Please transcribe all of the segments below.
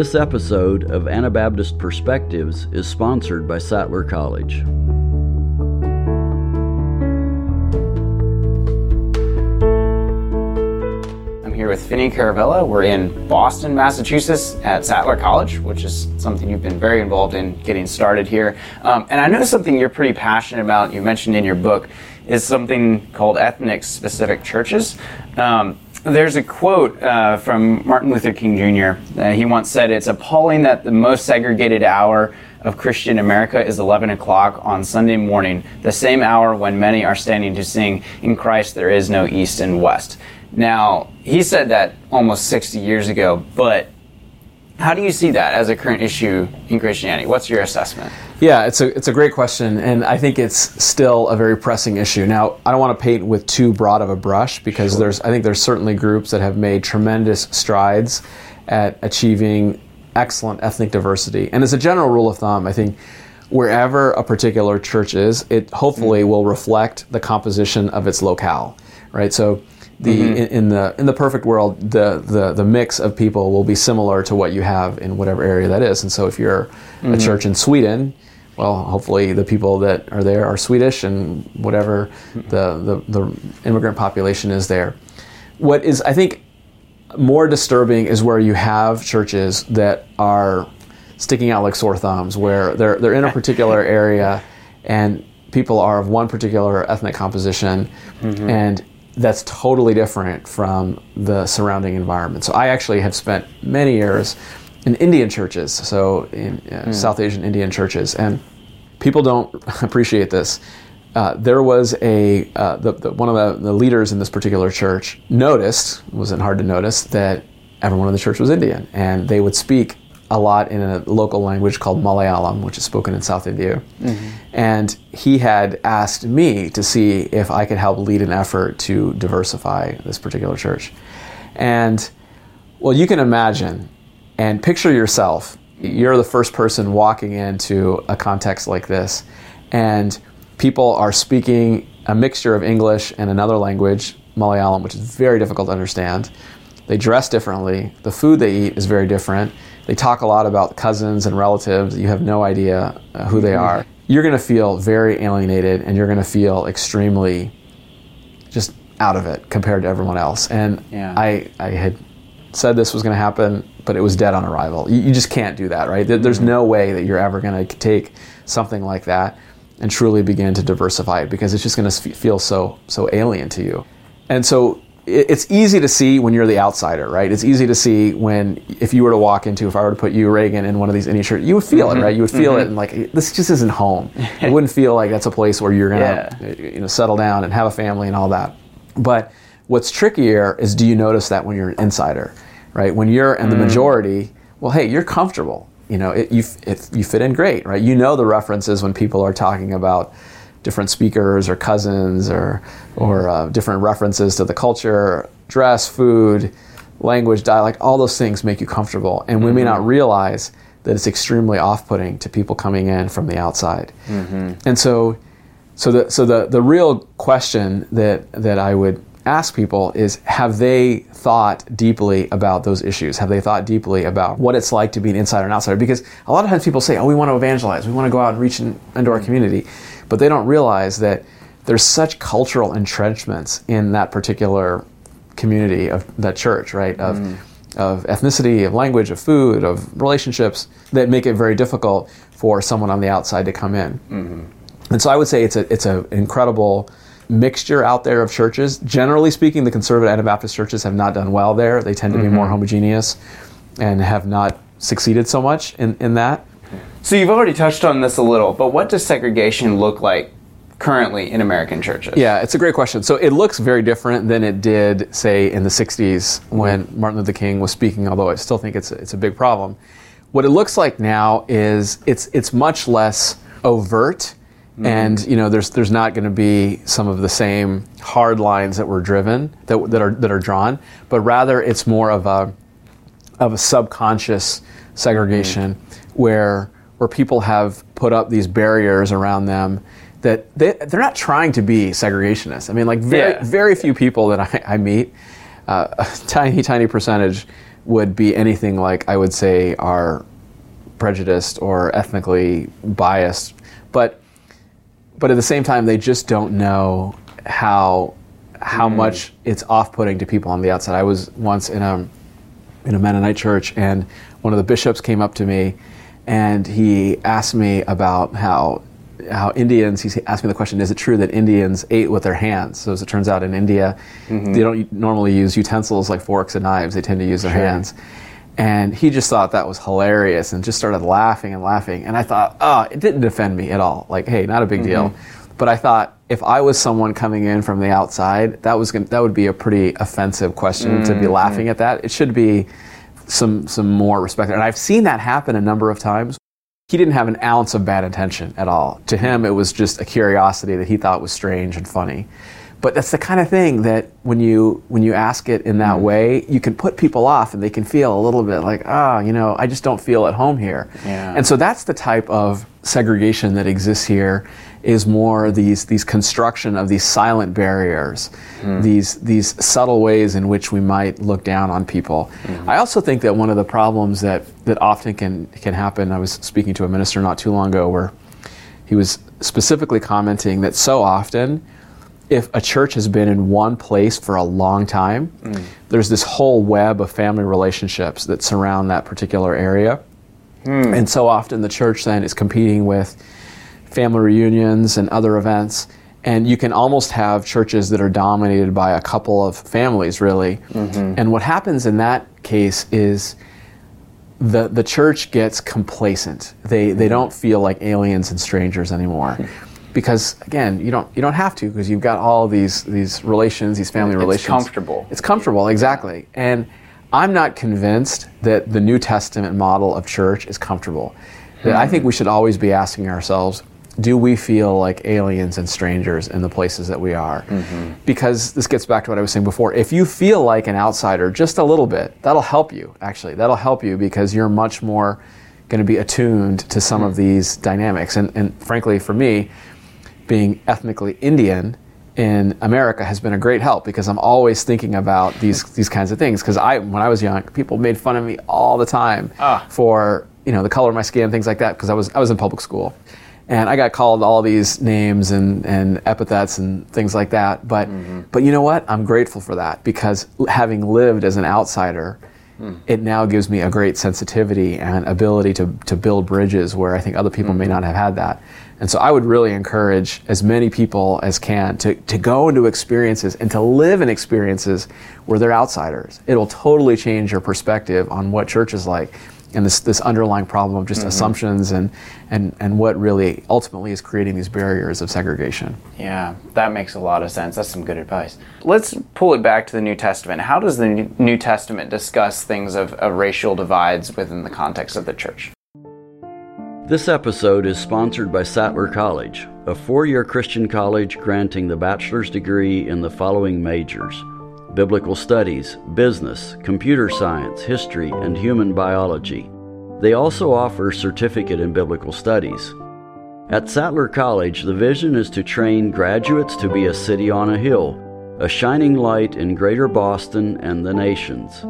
This episode of Anabaptist Perspectives is sponsored by Sattler College. I'm here with Finny Kuruvilla. We're in Boston, Massachusetts at Sattler College, which is something you've been very involved in getting started here. Um, and I know something you're pretty passionate about, you mentioned in your book, is something called ethnic specific churches. Um, there's a quote uh, from Martin Luther King Jr. Uh, he once said, It's appalling that the most segregated hour of Christian America is 11 o'clock on Sunday morning, the same hour when many are standing to sing, In Christ there is no East and West. Now, he said that almost 60 years ago, but how do you see that as a current issue in Christianity? What's your assessment? Yeah, it's a it's a great question, and I think it's still a very pressing issue. Now, I don't want to paint with too broad of a brush because sure. there's I think there's certainly groups that have made tremendous strides at achieving excellent ethnic diversity. And as a general rule of thumb, I think wherever a particular church is, it hopefully mm-hmm. will reflect the composition of its locale, right? So the mm-hmm. in, in, the in the perfect world, the, the the mix of people will be similar to what you have in whatever area that is. And so if you're mm-hmm. a church in Sweden, well, hopefully the people that are there are Swedish and whatever the, the, the immigrant population is there. What is, I think, more disturbing is where you have churches that are sticking out like sore thumbs, where they're, they're in a particular area and people are of one particular ethnic composition mm-hmm. and that's totally different from the surrounding environment. So I actually have spent many years in Indian churches, so in uh, mm. South Asian Indian churches, and people don't appreciate this. Uh, there was a uh, the, the, one of the, the, leaders in this particular church noticed wasn't hard to notice that everyone in the church was Indian, and they would speak a lot in a local language called Malayalam, which is spoken in South India. Mm-hmm. And he had asked me to see if I could help lead an effort to diversify this particular church. And well, you can imagine and picture yourself. You're the first person walking into a context like this, and people are speaking a mixture of English and another language, Malayalam, which is very difficult to understand. They dress differently. The food they eat is very different. They talk a lot about cousins and relatives. You have no idea uh, who they are. You're going to feel very alienated and you're going to feel extremely just out of it compared to everyone else. And yeah. I, I had said this was going to happen, but it was dead on arrival. You, you just can't do that, right? There's mm-hmm. no way that you're ever going to take something like that and truly begin to diversify it because it's just going to feel so so alien to you. And so it's easy to see when you're the outsider, right? It's easy to see when if you were to walk into, if I were to put you, Reagan, in one of these indie shirts, you would feel mm-hmm. it, right? You would feel mm-hmm. it, and like this just isn't home. it wouldn't feel like that's a place where you're gonna, yeah. you know, settle down and have a family and all that. But what's trickier is do you notice that when you're an insider? right? When you're in the mm. majority, well, hey, you're comfortable. You know, it, you, it, you fit in great, right? You know the references when people are talking about different speakers or cousins or, or uh, different references to the culture, dress, food, language, dialect, all those things make you comfortable. And we mm-hmm. may not realize that it's extremely off putting to people coming in from the outside. Mm-hmm. And so, so, the, so the, the real question that, that I would ask people is have they thought deeply about those issues? Have they thought deeply about what it's like to be an insider and outsider? Because a lot of times people say, oh, we want to evangelize, we want to go out and reach in, into our community, but they don't realize that there's such cultural entrenchments in that particular community of that church, right? Of, mm. of ethnicity, of language, of food, of relationships that make it very difficult for someone on the outside to come in. Mm-hmm. And so I would say it's a it's an incredible mixture out there of churches. Generally speaking, the conservative Anabaptist churches have not done well there. They tend to mm-hmm. be more mm-hmm. homogeneous and have not succeeded so much in, in that. So you've already touched on this a little, but what does segregation look like currently in American churches? Yeah, it's a great question. So it looks very different than it did, say, in the 60s when mm-hmm. Martin Luther King was speaking, although I still think it's a, it's a big problem. What it looks like now is it's, it's much less overt Mm-hmm. And you know, there's there's not going to be some of the same hard lines that were driven that, that are that are drawn, but rather it's more of a of a subconscious segregation mm-hmm. where where people have put up these barriers around them that they, they're not trying to be segregationists. I mean, like very, yeah. very few people that I, I meet, uh, a tiny, tiny percentage would be anything like I would say are prejudiced or ethnically biased, but but at the same time they just don't know how how mm. much it's off-putting to people on the outside. I was once in a in a Mennonite church, and one of the bishops came up to me, and he asked me about how how Indians. He asked me the question: Is it true that Indians ate with their hands? So as it turns out, in India, mm-hmm. they don't normally use utensils like forks and knives. They tend to use their sure. hands. And he just thought that was hilarious and just started laughing and laughing. And I thought, oh, it didn't offend me at all. Like, hey, not a big mm-hmm. deal. But I thought if I was someone coming in from the outside, that was gonna, that would be a pretty offensive question mm-hmm. to be mm-hmm. laughing at that. It should be some some more respect. And I've seen that happen a number of times. He didn't have an ounce of bad intention at all. To him, it was just a curiosity that he thought was strange and funny. But that's the kind of thing that when you when you ask it in that mm. way, you can put people off, and they can feel a little bit like, ah, oh, you know, I just don't feel at home here. Yeah. And so that's the type of segregation that exists here is more these these construction of these silent barriers, mm. these these subtle ways in which we might look down on people. Mm. I also think that one of the problems that that often can can happen. I was speaking to a minister not too long ago where he was specifically commenting that so often if a church has been in one place for a long time, mm. there's this whole web of family relationships that surround that particular area. Mm. And so often the church then is competing with family reunions and other events. And you can almost have churches that are dominated by a couple of families, really. Mm-hmm. And what happens in that case is the, the church gets complacent. They, they don't feel like aliens and strangers anymore. because again, you don't you don't have to because you've got all these these relations, these family it's relations. It's comfortable. It's comfortable, exactly. And I'm not convinced that the New Testament model of church is comfortable. Hmm. I think we should always be asking ourselves, do we feel like aliens and strangers in the places that we are? Mm-hmm. Because this gets back to what I was saying before. If you feel like an outsider just a little bit, that'll help you, actually. That'll help you because you're much more going to be attuned to some mm-hmm. of these dynamics. And, and frankly, for me, being ethnically Indian in America has been a great help because I'm always thinking about these these kinds of things. Because I, when I was young, people made fun of me all the time ah. for you know the color of my skin, things like that. Because I was I was in public school, and I got called all these names and, and epithets and things like that. But mm-hmm. but you know what? I'm grateful for that because having lived as an outsider, mm. it now gives me a great sensitivity and ability to to build bridges where I think other people mm-hmm. may not have had that. And so I would really encourage as many people as can to, to go into experiences and to live in experiences where they're outsiders. It'll totally change your perspective on what church is like and this, this underlying problem of just mm-hmm. assumptions and, and, and what really ultimately is creating these barriers of segregation. Yeah, that makes a lot of sense. That's some good advice. Let's pull it back to the New Testament. How does the New Testament discuss things of, of racial divides within the context of the church? This episode is sponsored by Sattler College, a four year Christian college granting the bachelor's degree in the following majors biblical studies, business, computer science, history, and human biology. They also offer certificate in biblical studies. At Sattler College, the vision is to train graduates to be a city on a hill, a shining light in greater Boston and the nations.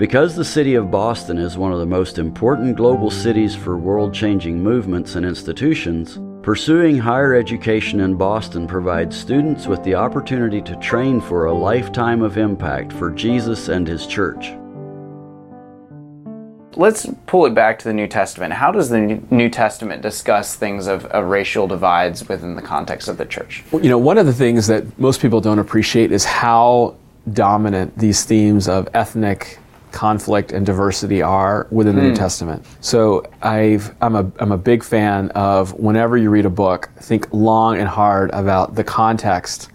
Because the city of Boston is one of the most important global cities for world changing movements and institutions, pursuing higher education in Boston provides students with the opportunity to train for a lifetime of impact for Jesus and His church. Let's pull it back to the New Testament. How does the New Testament discuss things of, of, racial divides within the context of the church? Well, you know, one of the things that most people don't appreciate is how dominant these themes of ethnic conflict and diversity are within the New hmm. Testament. So I've, I'm, a, I'm a big fan of whenever you read a book, think long and hard about the context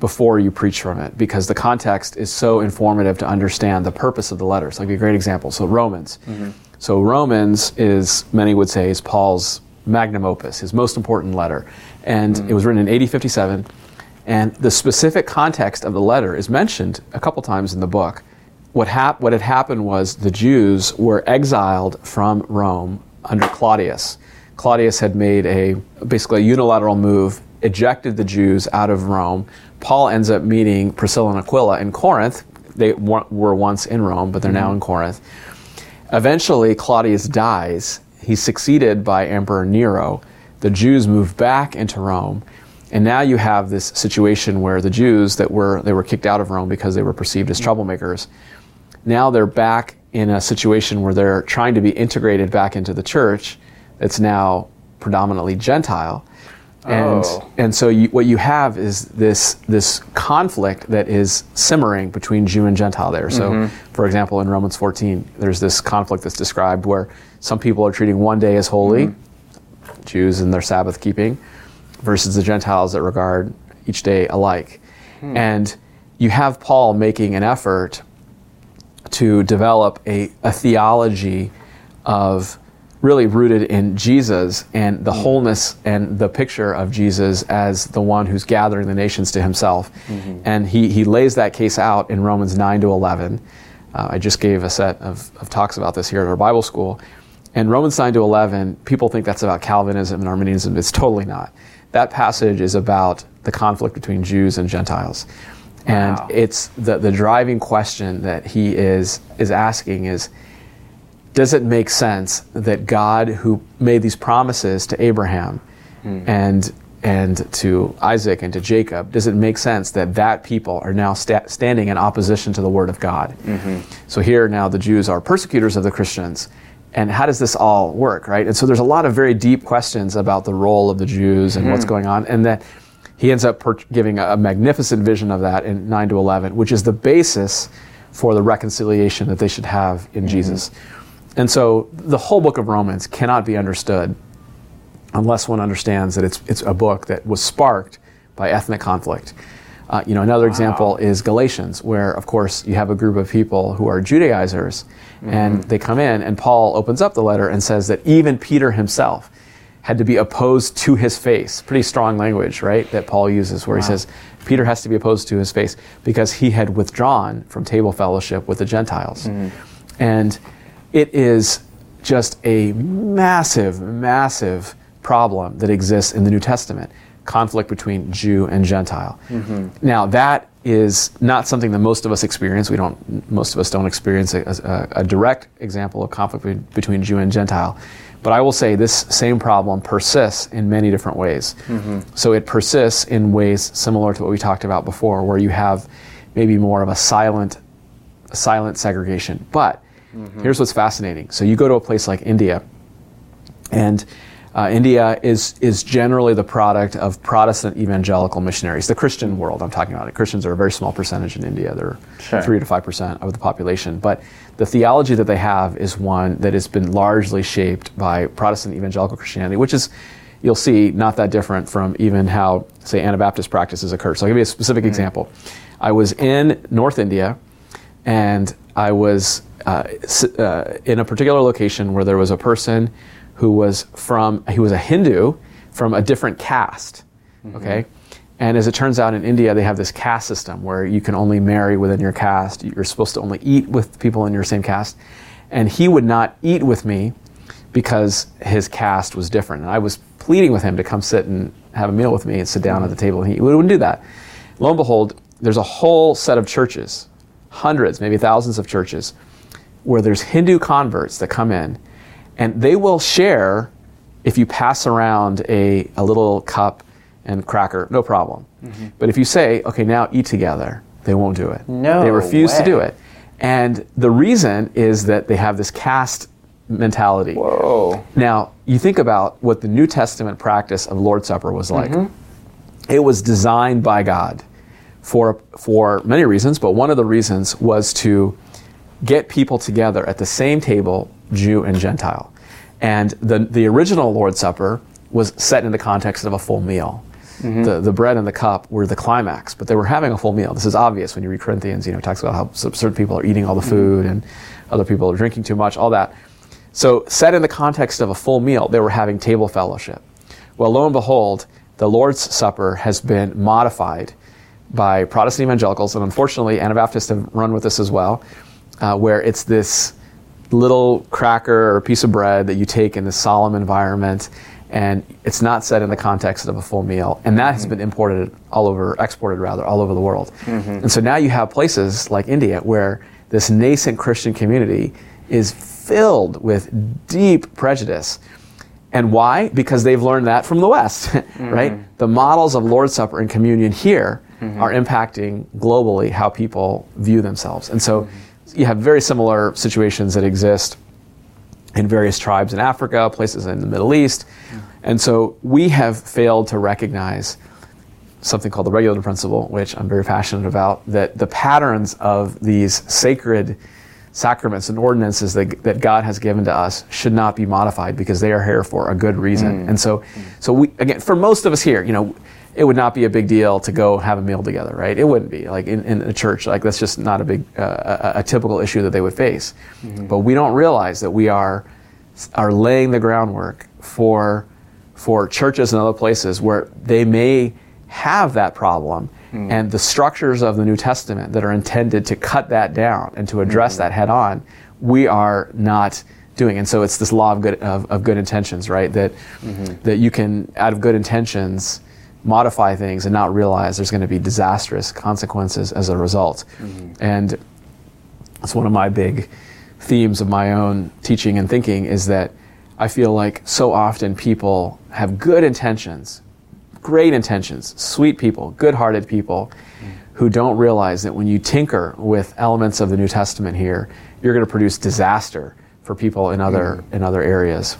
before you preach from it because the context is so informative to understand the purpose of the letters. Like a great example. So Romans. Mm-hmm. So Romans is, many would say, is Paul's magnum opus, his most important letter. And mm-hmm. it was written in AD 57. And the specific context of the letter is mentioned a couple times in the book what, hap- what had happened was the Jews were exiled from Rome under Claudius. Claudius had made a basically a unilateral move, ejected the Jews out of Rome. Paul ends up meeting Priscilla and Aquila in Corinth. they were once in Rome, but they're now mm-hmm. in Corinth. Eventually, Claudius dies. He's succeeded by Emperor Nero. The Jews move back into Rome, and now you have this situation where the Jews that were they were kicked out of Rome because they were perceived as mm-hmm. troublemakers. Now they're back in a situation where they're trying to be integrated back into the church. That's now predominantly Gentile, and Oh. and so you, what you have is this this conflict that is simmering between Jew and Gentile there. So, mm-hmm. for example, in Romans 14, there's this conflict that's described where some people are treating one day as holy, mm-hmm. Jews and their Sabbath keeping, versus the Gentiles that regard each day alike. Hmm. And you have Paul making an effort to develop a, a theology of really rooted in Jesus and the wholeness and the picture of Jesus as the one who's gathering the nations to himself. And he, he lays that case out in Romans 9 to 11. Uh, I just gave a set of, of talks about this here at our Bible school. And Romans 9 to 11, people think that's about Calvinism and Arminianism. It's totally not. That passage is about the conflict between Jews and Gentiles. And Wow. it's the, the driving question that he is, is asking is, does it make sense that God, who made these promises to Abraham hmm. and and to Isaac and to Jacob, does it make sense that that people are now sta- standing in opposition to the Word of God? Mm-hmm. So here now the Jews are persecutors of the Christians, and how does this all work, right? And so there's a lot of very deep questions about the role of the Jews and hmm. what's going on, and that he ends up per- giving a, a magnificent vision of that in 9 to 11, which is the basis for the reconciliation that they should have in Jesus. And so the whole book of Romans cannot be understood unless one understands that it's, it's a book that was sparked by ethnic conflict. Uh, you know, another example is Galatians, where, of course, you have a group of people who are Judaizers, and they come in, and Paul opens up the letter and says that even Peter himself had to be opposed to his face. Pretty strong language, right, that Paul uses, where he says Peter has to be opposed to his face because he had withdrawn from table fellowship with the Gentiles. Mm-hmm. And it is just a massive, massive problem that exists in the New Testament conflict between Jew and Gentile. Mm-hmm. Now, that is not something that most of us experience. We don't, most of us don't experience a, a, a direct example of conflict be- between Jew and Gentile. But I will say this same problem persists in many different ways. Mm-hmm. So it persists in ways similar to what we talked about before, where you have maybe more of a silent silent segregation. But mm-hmm. here's what's fascinating. So you go to a place like India, and uh, India is is generally the product of Protestant evangelical missionaries. The Christian world, I'm talking about. Christians are a very small percentage in India. They're Sure. three to five percent of the population. But the theology that they have is one that has been largely shaped by Protestant evangelical Christianity, which is you'll see not that different from even how say Anabaptist practices occur. So I'll give you a specific example. I was in North India and I was uh, uh, in a particular location where there was a person who was from he was a Hindu from a different caste. Mm-hmm. Okay, and as it turns out in India they have this caste system where you can only marry within your caste. You're supposed to only eat with people in your same caste, and he would not eat with me because his caste was different. And I was pleading with him to come sit and have a meal with me and sit down at the mm-hmm. table. And he wouldn't do that. Lo and behold, there's a whole set of churches, hundreds, maybe thousands of churches, where there's Hindu converts that come in and they will share if you pass around a, a little cup and cracker, no problem. Mm-hmm. But if you say, okay, now eat together, they won't do it. No They refuse to do it. And the reason is that they have this caste mentality. Whoa. Now, you think about what the New Testament practice of Lord's Supper was like. Mm-hmm. It was designed by God for, for many reasons, but one of the reasons was to get people together at the same table, Jew and Gentile. And the, the original Lord's Supper was set in the context of a full meal. The, the bread and the cup were the climax, but they were having a full meal. This is obvious when you read Corinthians, you know, it talks about how certain people are eating all the food and other people are drinking too much, all that. So, set in the context of a full meal, they were having table fellowship. Well, lo and behold, the Lord's Supper has been modified by Protestant evangelicals, and unfortunately, Anabaptists have run with this as well, uh, where it's this little cracker or piece of bread that you take in a solemn environment, and it's not set in the context of a full meal. And that has mm-hmm. been imported all over exported rather all over the world. Mm-hmm. And so now you have places like india where this nascent christian community is filled with deep prejudice. And why? Because they've learned that from the west mm-hmm. right? The models of lord's supper and communion here are impacting globally how people view themselves. And so you have very similar situations that exist in various tribes in Africa, places in the Middle East. And so we have failed to recognize something called the regulative principle, which I'm very passionate about, that the patterns of these sacred sacraments and ordinances that, that God has given to us should not be modified because they are here for a good reason. Mm. And so, mm. so we, again, for most of us here, you know, it would not be a big deal to go have a meal together, right? It wouldn't be like in, in a church, like that's just not a big, uh, a, a typical issue that they would face. Mm-hmm. But we don't realize that we are, are laying the groundwork for, for churches and other places where they may have that problem mm-hmm. and the structures of the New Testament that are intended to cut that down and to address mm-hmm. that head on, we are not doing. And so it's this law of good, of, of good intentions, right? That, that you can, out of good intentions, modify things and not realize there's going to be disastrous consequences as a result. Mm-hmm. And it's one of my big themes of my own teaching and thinking is that I feel like so often people have good intentions, great intentions, sweet people, good hearted people mm. who don't realize that when you tinker with elements of the New Testament here, you're going to produce disaster for people in other, mm-hmm. in other areas.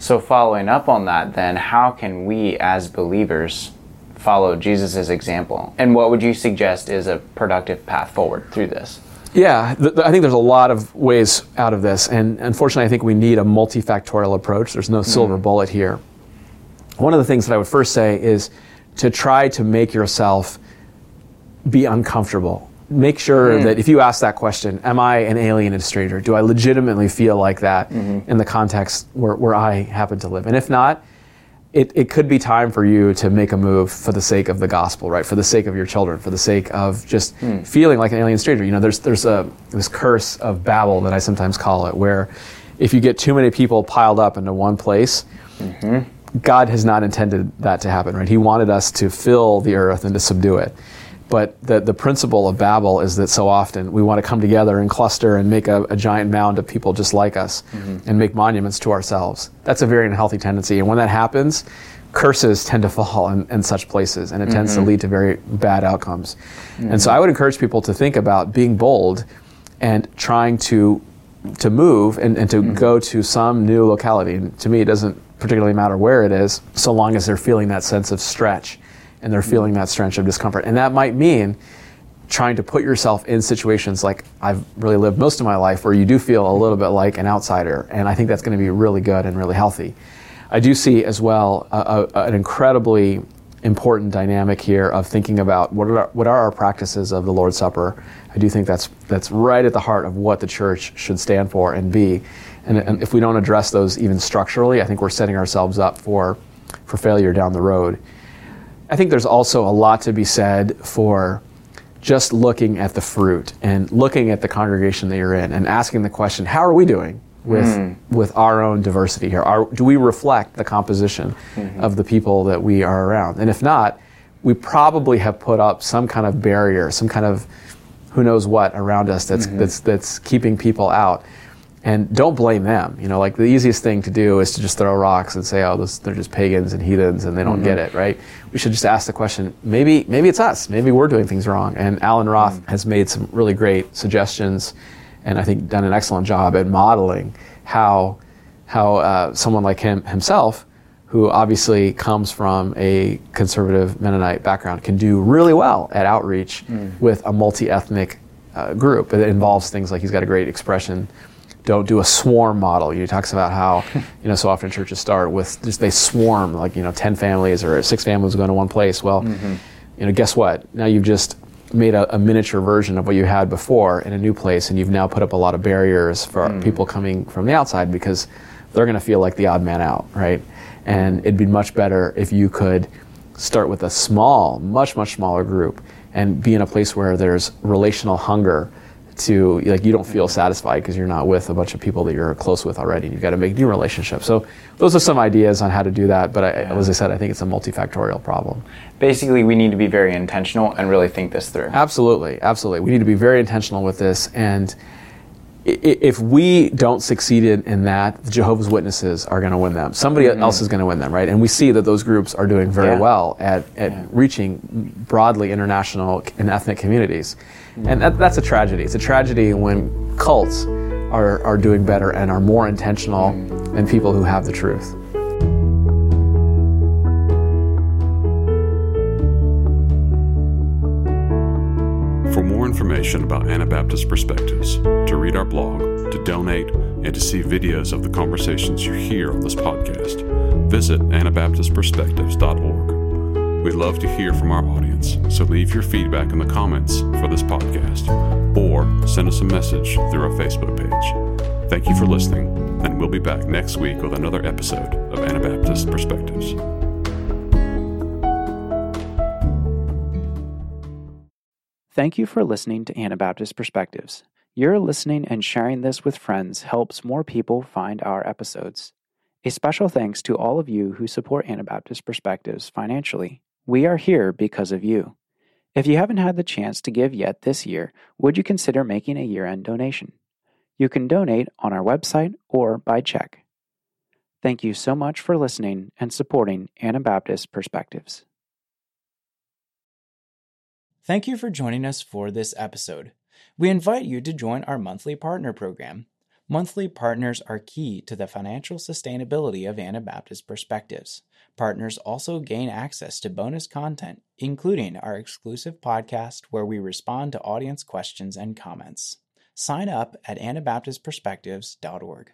So, following up on that, then, how can we as believers follow Jesus' example? And what would you suggest is a productive path forward through this? Yeah, th- th- I think there's a lot of ways out of this, and unfortunately, I think we need a multifactorial approach. There's no hmm. silver bullet here. One of the things that I would first say is to try to make yourself be uncomfortable. Make sure hmm. that if you ask that question, am I an alien and a stranger? Do I legitimately feel like that mm-hmm. in the context where, where I happen to live? And if not, it, it could be time for you to make a move for the sake of the gospel, right? For the sake of your children, for the sake of just hmm. feeling like an alien stranger. You know, there's there's a this curse of Babel that I sometimes call it, where if you get too many people piled up into one place, mm-hmm. God has not intended that to happen, right? He wanted us to fill the earth and to subdue it. But the, the principle of Babel is that so often we want to come together and cluster and make a, a giant mound of people just like us mm-hmm. and make monuments to ourselves. That's a very unhealthy tendency. And when that happens, curses tend to fall in, in such places and it tends to mm-hmm. lead to very bad outcomes. And so mm-hmm. I would encourage people to think about being bold and trying to to move and, and to go to some new locality. And to me, it doesn't particularly matter where it is, so long as they're feeling that sense of stretch and they're feeling that stretch of discomfort. And that might mean trying to put yourself in situations like I've really lived most of my life where you do feel a little bit like an outsider. And I think that's going to be really good and really healthy. I do see as well a, a, an incredibly important dynamic here of thinking about what are, what are our practices of the Lord's Supper. I do think that's that's right at the heart of what the church should stand for and be. And, and if we don't address those even structurally, I think we're setting ourselves up for for failure down the road. I think there's also a lot to be said for just looking at the fruit and looking at the congregation that you're in and asking the question, how are we doing with hmm. with our own diversity here? Are, do we reflect the composition hmm. of the people that we are around? And if not, we probably have put up some kind of barrier, some kind of who knows what around us that's hmm. that's that's keeping people out. And don't blame them. You know, like the easiest thing to do is to just throw rocks and say, "Oh, this, they're just pagans and heathens, and they don't get it." Right? We should just ask the question. Maybe, maybe it's us. Maybe we're doing things wrong. And Alan Roth has made some really great suggestions, and I think done an excellent job at modeling how how uh, someone like him himself, who obviously comes from a conservative Mennonite background, can do really well at outreach with a multi-ethnic uh, group. It involves things like he's got a great expression. Don't do a swarm model. He talks about how, you know, so often churches start with just they swarm, like you know, ten families or six families going to one place. Well, mm-hmm. you know, guess what? Now you've just made a, a miniature version of what you had before in a new place, and you've now put up a lot of barriers for mm. people coming from the outside because they're going to feel like the odd man out, right? And it'd be much better if you could start with a small, much, much smaller group and be in a place where there's relational hunger to like you don't feel satisfied because you're not with a bunch of people that you're close with already. And you've got to make new relationships. So those are some ideas on how to do that. But I, as I said, I think it's a multifactorial problem. Basically, we need to be very intentional and really think this through. Absolutely, absolutely. We need to be very intentional with this and if we don't succeed in that, the Jehovah's Witnesses are going to win them. Somebody mm-hmm. else is going to win them, right? And we see that those groups are doing very yeah. well at, at yeah. reaching broadly international and ethnic communities. And that, that's a tragedy. It's a tragedy when cults are, are doing better and are more intentional than people who have the truth. For more information about Anabaptist Perspectives, to read our blog, to donate, and to see videos of the conversations you hear on this podcast, visit AnabaptistPerspectives.org. We'd love to hear from our audience, so leave your feedback in the comments for this podcast or send us a message through our Facebook page. Thank you for listening, and we'll be back next week with another episode of Anabaptist Perspectives. Thank you for listening to Anabaptist Perspectives. Your listening and sharing this with friends helps more people find our episodes. A special thanks to all of you who support Anabaptist Perspectives financially. We are here because of you. If you haven't had the chance to give yet this year, would you consider making a year end donation? You can donate on our website or by check. Thank you so much for listening and supporting Anabaptist Perspectives. Thank you for joining us for this episode. We invite you to join our monthly partner program. Monthly partners are key to the financial sustainability of Anabaptist Perspectives. Partners also gain access to bonus content, including our exclusive podcast where we respond to audience questions and comments. Sign up at AnabaptistPerspectives.org.